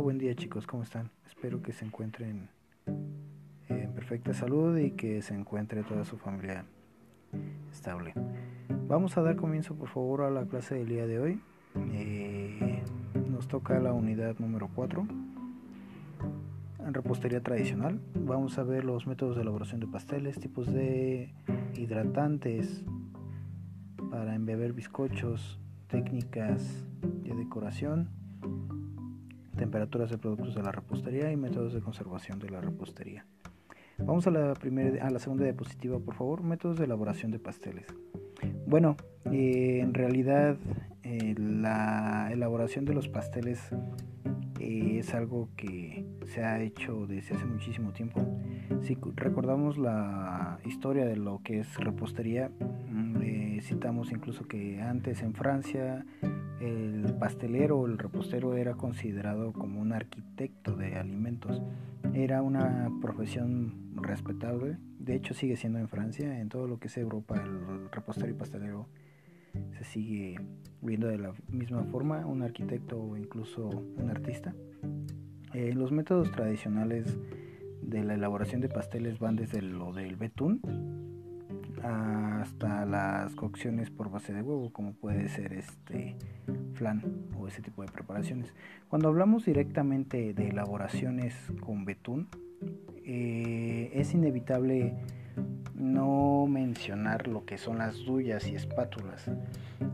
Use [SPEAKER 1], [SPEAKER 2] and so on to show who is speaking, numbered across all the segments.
[SPEAKER 1] buen día chicos, ¿cómo están? Espero que se encuentren en perfecta salud y que se encuentre toda su familia estable. Vamos a dar comienzo por favor a la clase del día de hoy. Eh, nos toca la unidad número 4 en repostería tradicional. Vamos a ver los métodos de elaboración de pasteles, tipos de hidratantes para embeber bizcochos, técnicas de decoración, temperaturas de productos de la repostería y métodos de conservación de la repostería. Vamos a la, primera, a la segunda diapositiva, por favor. Métodos de elaboración de pasteles. Bueno, eh, en realidad eh, la elaboración de los pasteles eh, es algo que se ha hecho desde hace muchísimo tiempo. Si recordamos la historia de lo que es repostería, mm, citamos incluso que antes en Francia el pastelero o el repostero era considerado como un arquitecto de alimentos. Era una profesión respetable. De hecho sigue siendo en Francia. En todo lo que es Europa el repostero y pastelero se sigue viendo de la misma forma. Un arquitecto o incluso un artista. Eh, los métodos tradicionales de la elaboración de pasteles van desde lo del betún hasta las cocciones por base de huevo, como puede ser este flan o ese tipo de preparaciones. Cuando hablamos directamente de elaboraciones con betún, eh, es inevitable no mencionar lo que son las duyas y espátulas.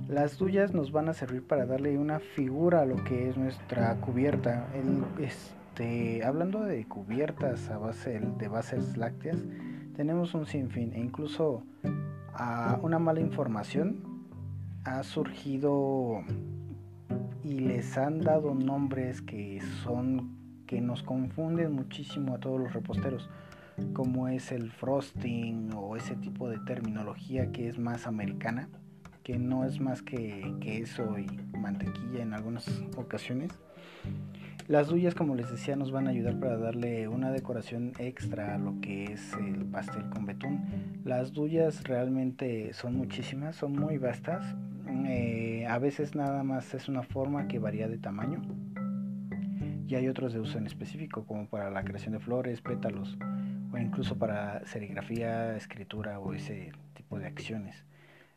[SPEAKER 1] Las duyas nos van a servir para darle una figura a lo que es nuestra cubierta. este, hablando de cubiertas a base de bases lácteas, tenemos un sinfín e incluso a una mala información ha surgido y les han dado nombres que son que nos confunden muchísimo a todos los reposteros como es el frosting o ese tipo de terminología que es más americana que no es más que queso y mantequilla en algunas ocasiones las duyas, como les decía, nos van a ayudar para darle una decoración extra a lo que es el pastel con betún. Las duyas realmente son muchísimas, son muy vastas. Eh, a veces nada más es una forma que varía de tamaño. Y hay otros de uso en específico, como para la creación de flores, pétalos, o incluso para serigrafía, escritura o ese tipo de acciones.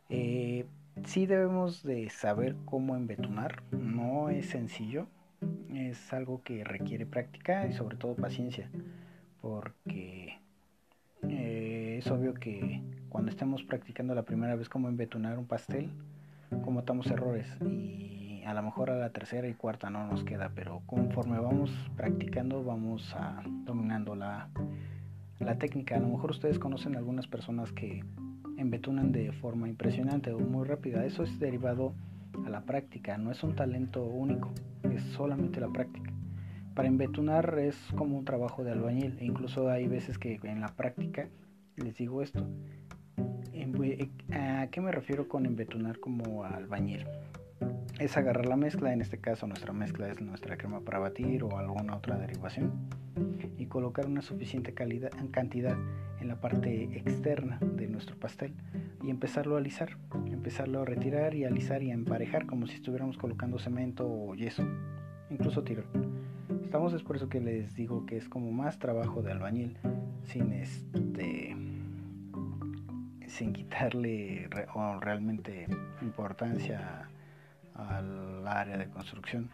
[SPEAKER 1] Eh, sí debemos de saber cómo embetunar, no es sencillo, es algo que requiere práctica y sobre todo paciencia, porque eh, es obvio que cuando estemos practicando la primera vez cómo embetunar un pastel, cometamos errores y a lo mejor a la tercera y cuarta no nos queda, pero conforme vamos practicando vamos a, dominando la, la técnica. A lo mejor ustedes conocen algunas personas que embetunan de forma impresionante o muy rápida. Eso es derivado a la práctica, no es un talento único, solamente la práctica. Para embetunar es como un trabajo de albañil, e incluso hay veces que en la práctica les digo esto. ¿A qué me refiero con embetunar como albañil? Es agarrar la mezcla, en este caso nuestra mezcla es nuestra crema para batir o alguna otra derivación, y colocar una suficiente calidad, cantidad en la parte externa de nuestro pastel y empezarlo a alisar, empezarlo a retirar y alisar y a emparejar como si estuviéramos colocando cemento o yeso, incluso tirol. Estamos es por eso que les digo que es como más trabajo de albañil sin este sin quitarle realmente importancia al área de construcción.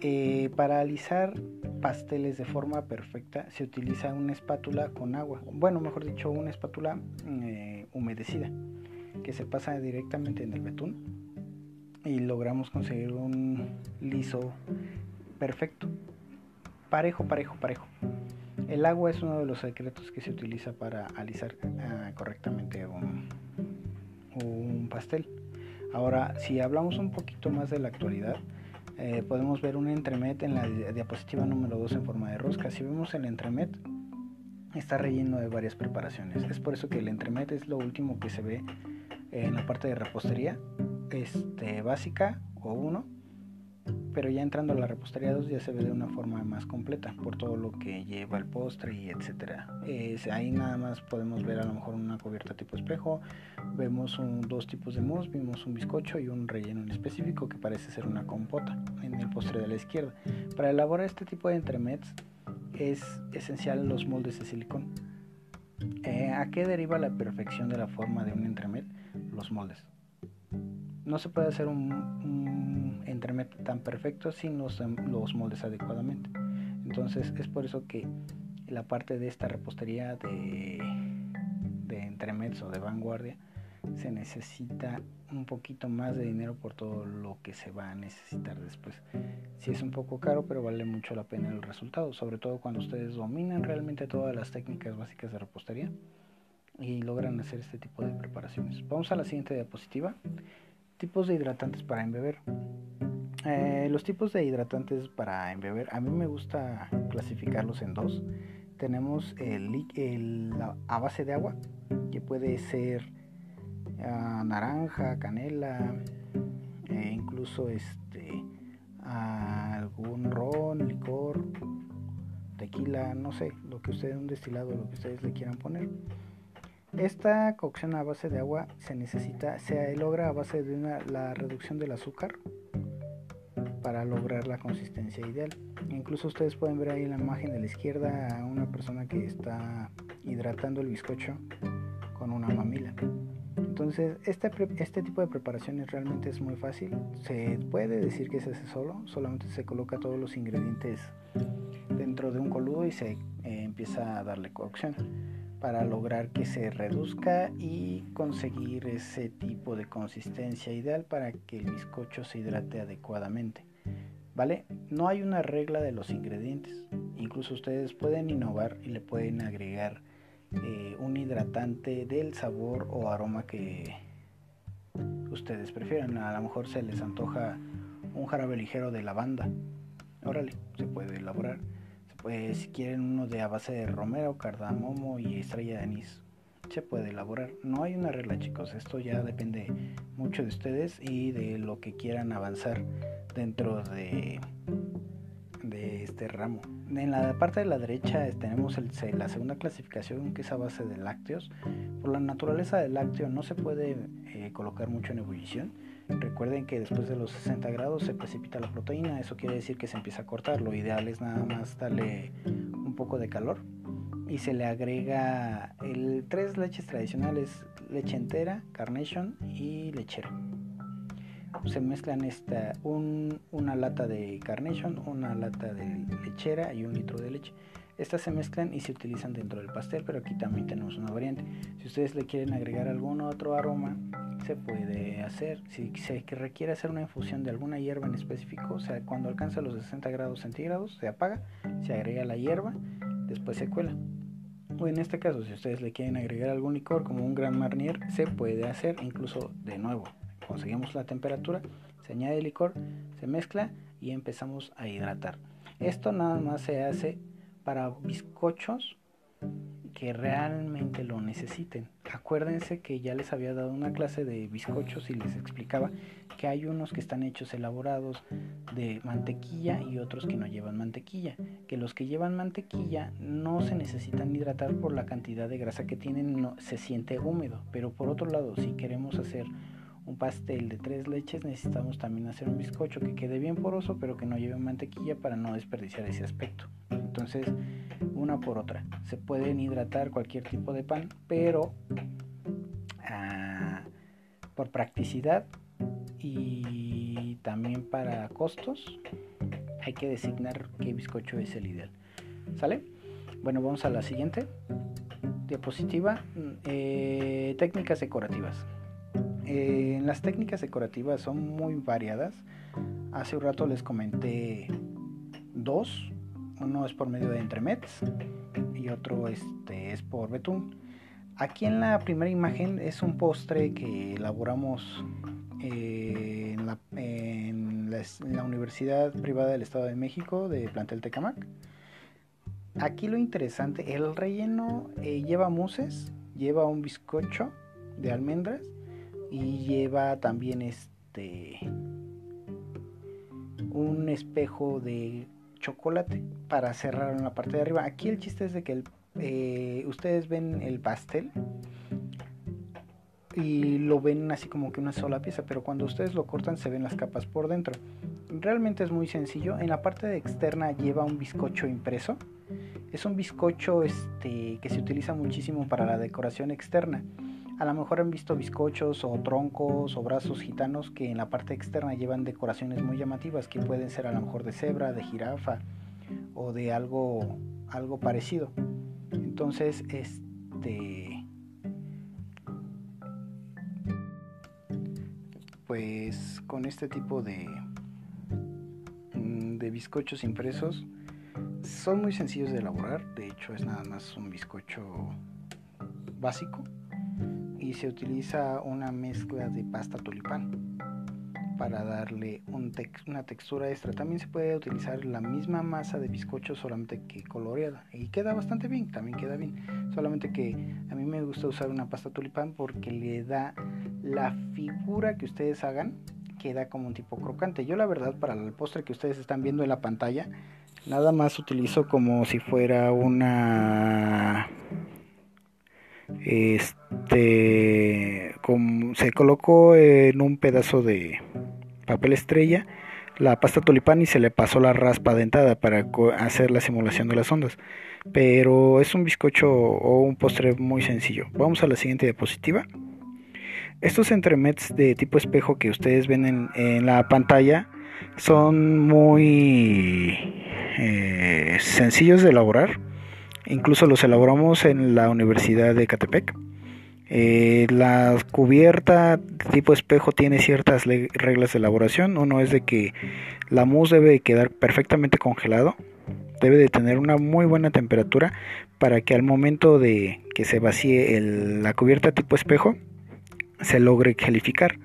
[SPEAKER 1] Eh, para alisar pasteles de forma perfecta se utiliza una espátula con agua, bueno, mejor dicho, una espátula eh, humedecida que se pasa directamente en el betún y logramos conseguir un liso perfecto, parejo, parejo, parejo. El agua es uno de los secretos que se utiliza para alisar ah, correctamente un, un pastel. Ahora, si hablamos un poquito más de la actualidad, eh, podemos ver un entremet en la diapositiva número 2 en forma de rosca. Si vemos el entremet, está relleno de varias preparaciones. Es por eso que el entremet es lo último que se ve en la parte de repostería este, básica o uno, pero ya entrando a la repostería 2 ya se ve de una forma más completa por todo lo que lleva el postre y etcétera. ahí nada más podemos ver a lo mejor una cubierta tipo espejo, vemos dos tipos de mousse, vimos un bizcocho y un relleno en específico que parece ser una compota en el postre de la izquierda. Para elaborar este tipo de entremets es esencial los moldes de silicón. Eh, ¿A qué deriva la perfección de la forma de un entremet? Los moldes. No se puede hacer un, entremet tan perfecto sin los, los, moldes adecuadamente. Entonces es por eso que la parte de esta repostería de, de entremets o de vanguardia se necesita un poquito más de dinero por todo lo que se va a necesitar después. Si es un poco caro, pero vale mucho la pena el resultado, sobre todo cuando ustedes dominan realmente todas las técnicas básicas de repostería y logran hacer este tipo de preparaciones. Vamos a la siguiente diapositiva. Tipos de hidratantes para embeber. Eh, los tipos de hidratantes para embeber, a mí me gusta clasificarlos en dos. Tenemos el, el a base de agua, que puede ser naranja, canela, e incluso este algún ron, licor, tequila, no sé, lo que ustedes, un destilado, lo que ustedes le quieran poner. Esta cocción a base de agua se necesita, se logra a base de una, la reducción del azúcar para lograr la consistencia ideal. Incluso ustedes pueden ver ahí en la imagen de la izquierda a una persona que está hidratando el bizcocho con una mamila. Entonces, este, este tipo de preparaciones realmente es muy fácil. Se puede decir que se hace solo, solamente se coloca todos los ingredientes dentro de un coludo y se eh, empieza a darle cocción para lograr que se reduzca y conseguir ese tipo de consistencia ideal para que el bizcocho se hidrate adecuadamente. No hay una regla de los ingredientes. Incluso ustedes pueden innovar y le pueden agregar eh, un hidratante del sabor o aroma que ustedes prefieran. A lo mejor se les antoja un jarabe ligero de lavanda. Órale, se puede elaborar. si quieren uno de a base de romero, cardamomo y estrella de anís, se puede elaborar. No hay una regla, chicos. Esto ya depende mucho de ustedes y de lo que quieran avanzar dentro de de este ramo. En la parte de la derecha tenemos el, la segunda clasificación que es a base de lácteos. Por la naturaleza del lácteo no se puede eh, colocar mucho en ebullición. Recuerden que después de los 60 grados se precipita la proteína, eso quiere decir que se empieza a cortar. Lo ideal es nada más darle un poco de calor y se le agrega el tres leches tradicionales, leche entera, carnation y lechero se mezclan esta, una lata de carnation, una lata de lechera y un litro de leche. Estas se mezclan y se utilizan dentro del pastel, pero aquí también tenemos una variante. Si ustedes le quieren agregar algún otro aroma, se puede hacer. Si se requiere hacer una infusión de alguna hierba en específico, o sea, cuando alcanza los 60 grados centígrados, se apaga, se agrega la hierba, después se cuela. O en este caso, si ustedes le quieren agregar algún licor como un Gran Marnier, se puede hacer incluso de nuevo conseguimos la temperatura, se añade el licor, se mezcla y empezamos a hidratar. Esto nada más se hace para bizcochos que realmente lo necesiten. Acuérdense que ya les había dado una clase de bizcochos y les explicaba que hay unos que están hechos elaborados de mantequilla y otros que no llevan mantequilla. Que los que llevan mantequilla no se necesitan hidratar por la cantidad de grasa que tienen, no, se siente húmedo. Pero por otro lado, si queremos hacer un pastel de tres leches, necesitamos también hacer un bizcocho que quede bien poroso, pero que no lleve mantequilla para no desperdiciar ese aspecto. Entonces, una por otra. Se pueden hidratar cualquier tipo de pan, pero ah, por practicidad y también para costos, hay que designar qué bizcocho es el ideal. ¿Sale? Bueno, vamos a la siguiente diapositiva. Mm, eh, técnicas decorativas. Eh, las técnicas decorativas son muy variadas. Hace un rato les comenté dos. Uno es por medio de entremets y otro este, es por betún. Aquí en la primera imagen es un postre que elaboramos eh, en, la, Universidad Privada del Estado de México de Plantel Tecamac. Aquí lo interesante, el relleno eh, lleva muses, lleva un bizcocho de almendras y lleva también este un espejo de chocolate para cerrar en la parte de arriba. Aquí el chiste es de que eh, ustedes ven el pastel y lo ven así como que una sola pieza, pero cuando ustedes lo cortan se ven las capas por dentro. Realmente es muy sencillo. En la parte externa lleva un bizcocho impreso. Es un bizcocho este, que se utiliza muchísimo para la decoración externa. A lo mejor han visto bizcochos o troncos o brazos gitanos que en la parte externa llevan decoraciones muy llamativas que pueden ser a lo mejor de cebra, de jirafa o de algo, algo parecido. Entonces, este pues con este tipo de mm, de bizcochos impresos son muy sencillos de elaborar, de hecho es nada más un bizcocho básico y se utiliza una mezcla de pasta tulipán para darle una textura extra. También se puede utilizar la misma masa de bizcocho solamente que coloreada y queda bastante bien, también queda bien. Solamente que a mí me gusta usar una pasta tulipán porque le da la figura que ustedes hagan, queda como un tipo crocante. Yo la verdad para el postre que ustedes están viendo en la pantalla, nada más utilizo como si fuera una este se colocó en un pedazo de papel estrella la pasta tulipán y se le pasó la raspa dentada para hacer la simulación de las ondas. Pero es un bizcocho o un postre muy sencillo. Vamos a la siguiente diapositiva. Estos entremets de tipo espejo que ustedes ven en, la pantalla son muy eh, sencillos de elaborar Incluso los elaboramos en la Universidad de Catepec. Eh, la cubierta tipo espejo tiene ciertas reglas de elaboración. Uno es de que la mousse debe quedar perfectamente congelado, debe de tener una muy buena temperatura para que al momento de que se vacíe la cubierta tipo espejo se logre gelificar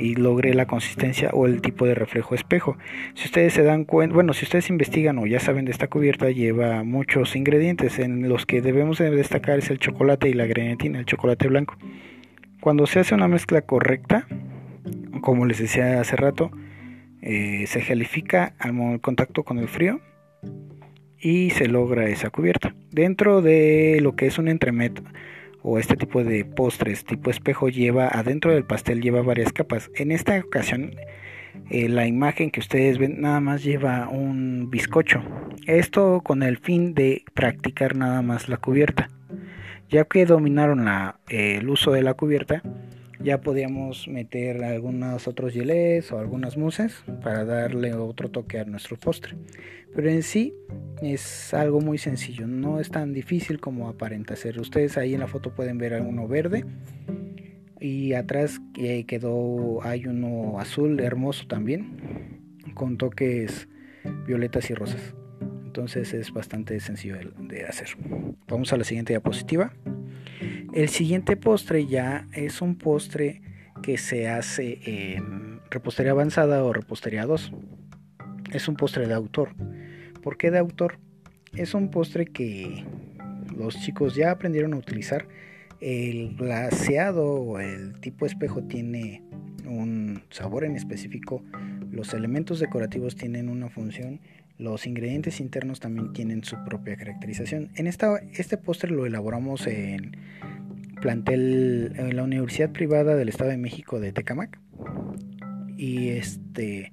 [SPEAKER 1] y logre la consistencia o el tipo de reflejo espejo. Si ustedes se dan cuenta, bueno, si ustedes investigan o ya saben de esta cubierta, lleva muchos ingredientes en los que debemos destacar es el chocolate y la grenetina, el chocolate blanco. Cuando se hace una mezcla correcta, como les decía hace rato, eh, se gelifica al contacto con el frío y se logra esa cubierta. Dentro de lo que es un entremet o este tipo de postres tipo espejo lleva adentro del pastel lleva varias capas. En esta ocasión eh, la imagen que ustedes ven nada más lleva un bizcocho. Esto con el fin de practicar nada más la cubierta. Ya que dominaron la, el uso de la cubierta, ya podíamos meter algunos otros gelés o algunas muses para darle otro toque a nuestro postre. Pero en sí es algo muy sencillo, no es tan difícil como aparenta ser. Ustedes ahí en la foto pueden ver uno verde y atrás quedó hay uno azul hermoso también con toques violetas y rosas. Entonces es bastante sencillo de hacer. Vamos a la siguiente diapositiva. El siguiente postre ya es un postre que se hace en repostería avanzada o repostería 2. Es un postre de autor. ¿Por qué de autor? Es un postre que los chicos ya aprendieron a utilizar. El glaseado o el tipo espejo tiene un sabor en específico. Los elementos decorativos tienen una función. Los ingredientes internos también tienen su propia caracterización. En esta, este postre lo elaboramos en plantel en la Universidad Privada del Estado de México de Tecamac. Y este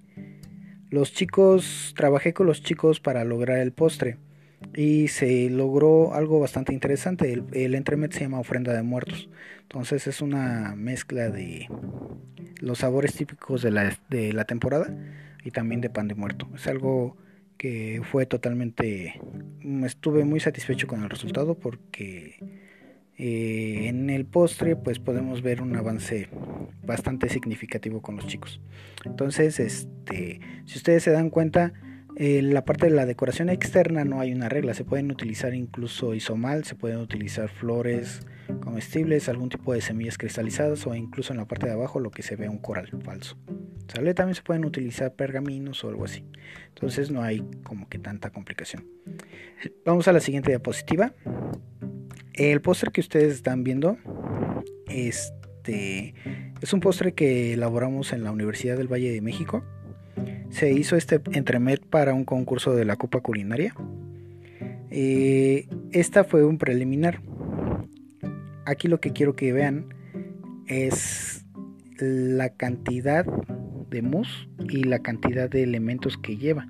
[SPEAKER 1] los chicos, trabajé con los chicos para lograr el postre y se logró algo bastante interesante. El, el entremet se llama ofrenda de muertos. Entonces es una mezcla de los sabores típicos de la, de la temporada y también de pan de muerto. Es algo que fue totalmente... Estuve muy satisfecho con el resultado porque eh, en el postre pues podemos ver un avance bastante significativo con los chicos. Entonces, este, si ustedes se dan cuenta, en la parte de la decoración externa no hay una regla, se pueden utilizar incluso isomal, se pueden utilizar flores comestibles, algún tipo de semillas cristalizadas o incluso en la parte de abajo lo que se ve un coral falso. ¿Sale? También se pueden utilizar pergaminos o algo así. Entonces no hay como que tanta complicación. Vamos a la siguiente diapositiva. El póster que ustedes están viendo este, es un postre que elaboramos en la Universidad del Valle de México. se hizo este entremet para un concurso de la Copa Culinaria. Eh, esta fue un preliminar. Aquí lo que quiero que vean es la cantidad de mousse y la cantidad de elementos que lleva.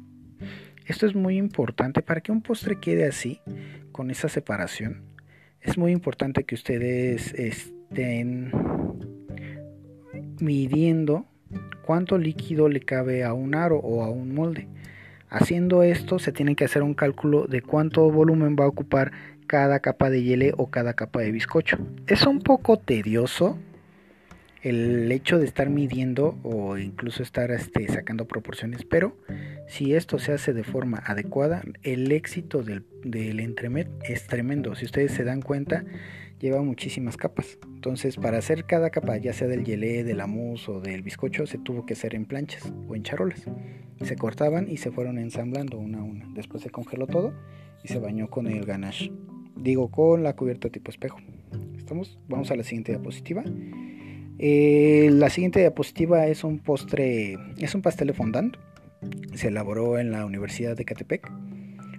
[SPEAKER 1] Esto es muy importante para que un postre quede así, con esa separación. Es muy importante que ustedes estén midiendo cuánto líquido le cabe a un aro o a un molde. Haciendo esto se tiene que hacer un cálculo de cuánto volumen va a ocupar cada capa de hielo o cada capa de bizcocho. Es un poco tedioso el hecho de estar midiendo o incluso estar este, sacando proporciones, pero si esto se hace de forma adecuada, el éxito del, del entremet es tremendo. Si ustedes se dan cuenta, lleva muchísimas capas. Entonces, para hacer cada capa, ya sea del gelé, de la mousse o del bizcocho, se tuvo que hacer en planchas o en charolas. Se cortaban y se fueron ensamblando una a una. Después se congeló todo y se bañó con el ganache. Digo, con la cubierta tipo espejo. ¿Estamos? Vamos a la siguiente diapositiva. Eh, la siguiente diapositiva es un postre, es un pastel de fondant. Se elaboró en la Universidad de Catepec.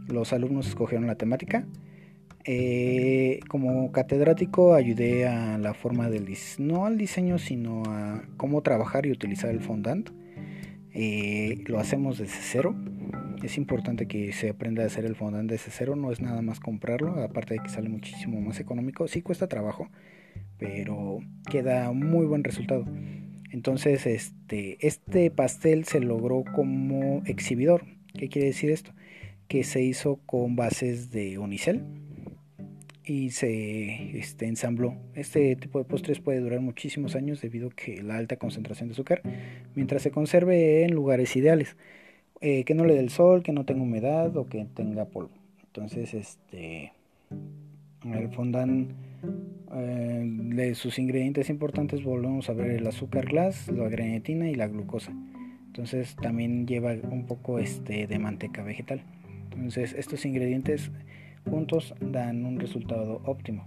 [SPEAKER 1] Los alumnos escogieron la temática. Eh, como catedrático ayudé a la forma del no al diseño sino a cómo trabajar y utilizar el fondant. Eh, lo hacemos desde cero. Es importante que se aprenda a hacer el fondant desde cero. No es nada más comprarlo aparte de que sale muchísimo más económico. Sí cuesta trabajo pero queda muy buen resultado entonces este este pastel se logró como exhibidor qué quiere decir esto que se hizo con bases de unicel y se este, ensambló. Este tipo de postres puede durar muchísimos años debido a que la alta concentración de azúcar, mientras se conserve en lugares ideales, eh, que no le dé el sol, que no tenga humedad o que tenga polvo. Entonces, este, el fondant eh, de sus ingredientes importantes volvemos a ver el azúcar glass, la grenetina y la glucosa. Entonces también lleva un poco este de manteca vegetal. Entonces estos ingredientes juntos dan un resultado óptimo.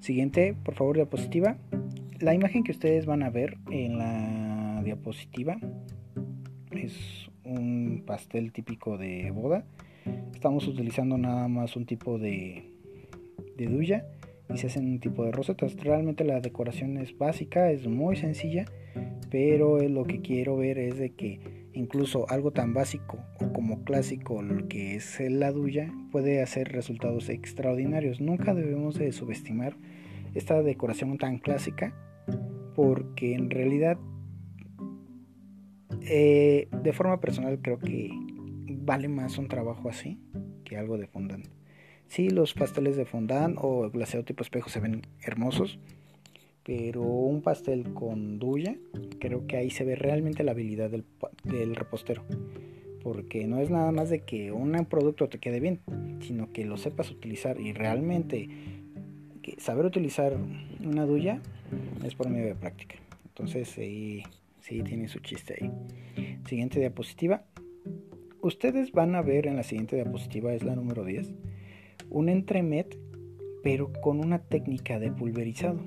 [SPEAKER 1] Siguiente, por favor, diapositiva. La imagen que ustedes van a ver en la diapositiva es un pastel típico de boda. Estamos utilizando nada más un tipo de, de duya y se hacen un tipo de rosetas. Realmente la decoración es básica, es muy sencilla, pero lo que quiero ver es de que incluso algo tan básico como clásico lo que es la duya puede hacer resultados extraordinarios. Nunca debemos de subestimar esta decoración tan clásica porque en realidad eh, de forma personal creo que vale más un trabajo así que algo de fondant. Sí, los pasteles de fondant o glaseado tipo espejo se ven hermosos, pero un pastel con duya creo que ahí se ve realmente la habilidad del, del repostero porque no es nada más de que un producto te quede bien, sino que lo sepas utilizar y realmente saber utilizar una duya es por medio de práctica. Entonces sí, sí tiene su chiste ahí. Siguiente diapositiva. Ustedes van a ver en la siguiente diapositiva, es la número 10, un entremet, pero con una técnica de pulverizado.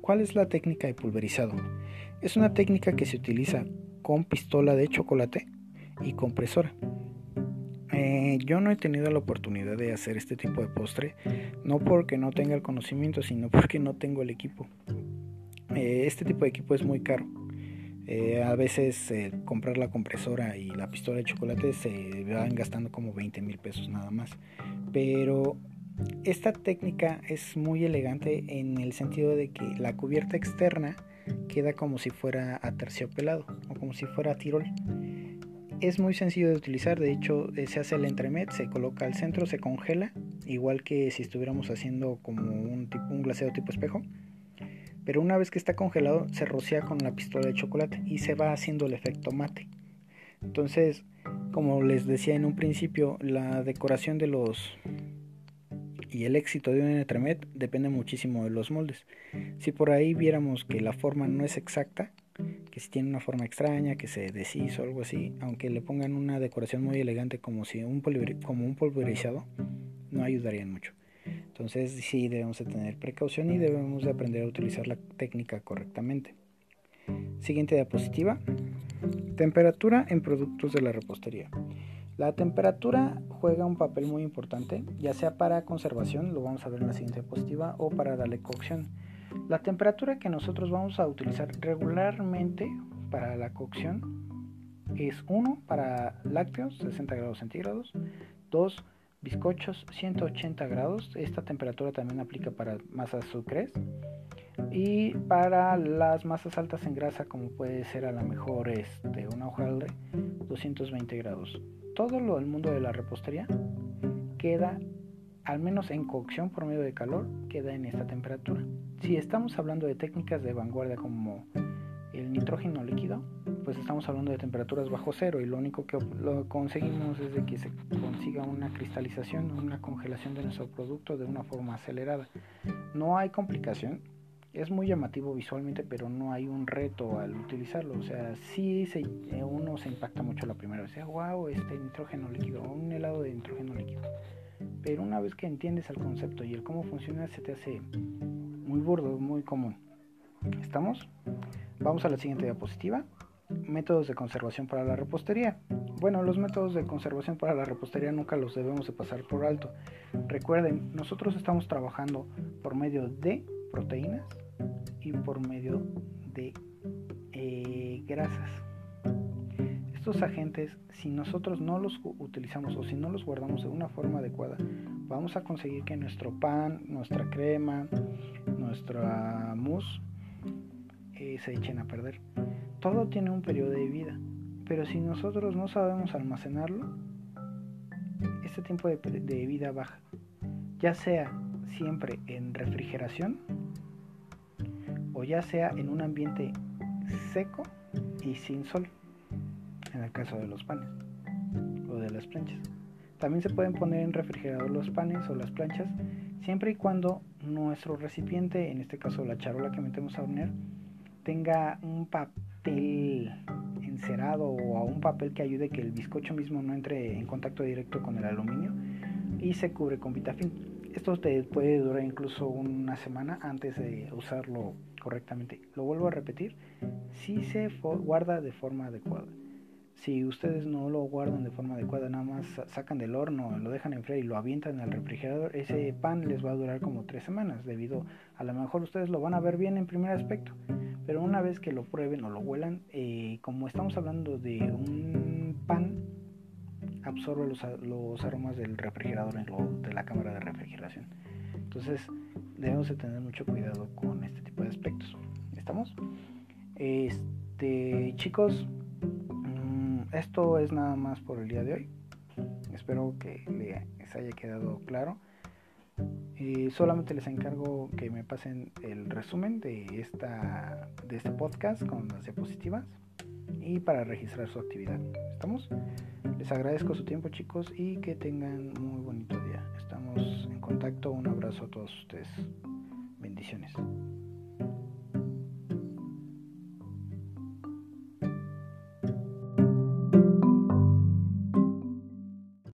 [SPEAKER 1] ¿Cuál es la técnica de pulverizado? Es una técnica que se utiliza con pistola de chocolate y compresora. Eh, yo no he tenido la oportunidad de hacer este tipo de postre, no porque no tenga el conocimiento, sino porque no tengo el equipo. Eh, este tipo de equipo es muy caro. Eh, a veces comprar la compresora y la pistola de chocolate se van gastando como 20 mil pesos nada más. Pero esta técnica es muy elegante en el sentido de que la cubierta externa queda como si fuera aterciopelado o como si fuera tirol es muy sencillo de utilizar, de hecho eh, se hace el entremet, se coloca al centro, se congela, igual que si estuviéramos haciendo como un, tipo, un glaseo tipo espejo. Pero una vez que está congelado se rocía con la pistola de chocolate y se va haciendo el efecto mate. Entonces, como les decía en un principio, la decoración de los y el éxito de un entremet depende muchísimo de los moldes. Si por ahí viéramos que la forma no es exacta, que si tiene una forma extraña, que se deshizo, algo así, aunque le pongan una decoración muy elegante como si un como un pulverizado, no ayudarían mucho. Entonces sí debemos de tener precaución y debemos de aprender a utilizar la técnica correctamente. Siguiente diapositiva. Temperatura en productos de la repostería. La temperatura juega un papel muy importante, ya sea para conservación, lo vamos a ver en la siguiente diapositiva, o para darle cocción. La temperatura que nosotros vamos a utilizar regularmente para la cocción es 1 para lácteos, 60 grados centígrados, 2 bizcochos, 180 grados, esta temperatura también aplica para masas sucres, y para las masas altas en grasa como puede ser a lo mejor este, una hojaldre 220 grados. Todo lo del mundo de la repostería queda al menos en cocción por medio de calor queda en esta temperatura. Si estamos hablando de técnicas de vanguardia como el nitrógeno líquido pues estamos hablando de temperaturas bajo cero y lo único que lo conseguimos es de que se consiga una cristalización una congelación de nuestro producto de una forma acelerada no hay complicación es muy llamativo visualmente, pero no hay un reto al utilizarlo. O sea, sí se, eh, uno se impacta mucho la primera vez. wow, este nitrógeno líquido, un helado de nitrógeno líquido. Pero una vez que entiendes el concepto y el cómo funciona, se te hace muy burdo, muy común. ¿Estamos? Vamos a la siguiente diapositiva. Métodos de conservación para la repostería. Bueno, los métodos de conservación para la repostería nunca los debemos de pasar por alto. Recuerden, nosotros estamos trabajando por medio de proteínas, y por medio de eh, grasas. Estos agentes, si nosotros no los utilizamos o si no los guardamos de una forma adecuada, vamos a conseguir que nuestro pan, nuestra crema, nuestra mousse se echen a perder. Todo tiene un periodo de vida, pero si nosotros no sabemos almacenarlo, este tiempo de vida baja, ya sea siempre en refrigeración o ya sea en un ambiente seco y sin sol, en el caso de los panes o de las planchas. También se pueden poner en refrigerador los panes o las planchas siempre y cuando nuestro recipiente, en este caso la charola que metemos a hornear, tenga un papel encerado o un papel que ayude que el bizcocho mismo no entre en contacto directo con el aluminio y se cubre con vitafin. Esto puede durar incluso una semana antes de usarlo correctamente. Lo vuelvo a repetir, si se guarda de forma adecuada. Si ustedes no lo guardan de forma adecuada, nada más sacan del horno, lo dejan enfriar y lo avientan en el refrigerador, ese pan les va a durar como tres semanas, debido a lo mejor ustedes lo van a ver bien en primer aspecto, pero una vez que lo prueben o lo huelan, eh, como estamos hablando de un pan, absorbe los, los aromas del refrigerador, de la cámara de refrigeración. Entonces debemos de tener mucho cuidado con este tipo de aspectos. ¿Estamos? Este, chicos, esto es nada más por el día de hoy. Espero que les haya quedado claro. y solamente les encargo que me pasen el resumen de, esta, de este podcast con las diapositivas y para registrar su actividad. ¿Estamos? Les agradezco su tiempo chicos y que tengan muy bonito día. Estamos en contacto. Un abrazo a todos ustedes. Bendiciones.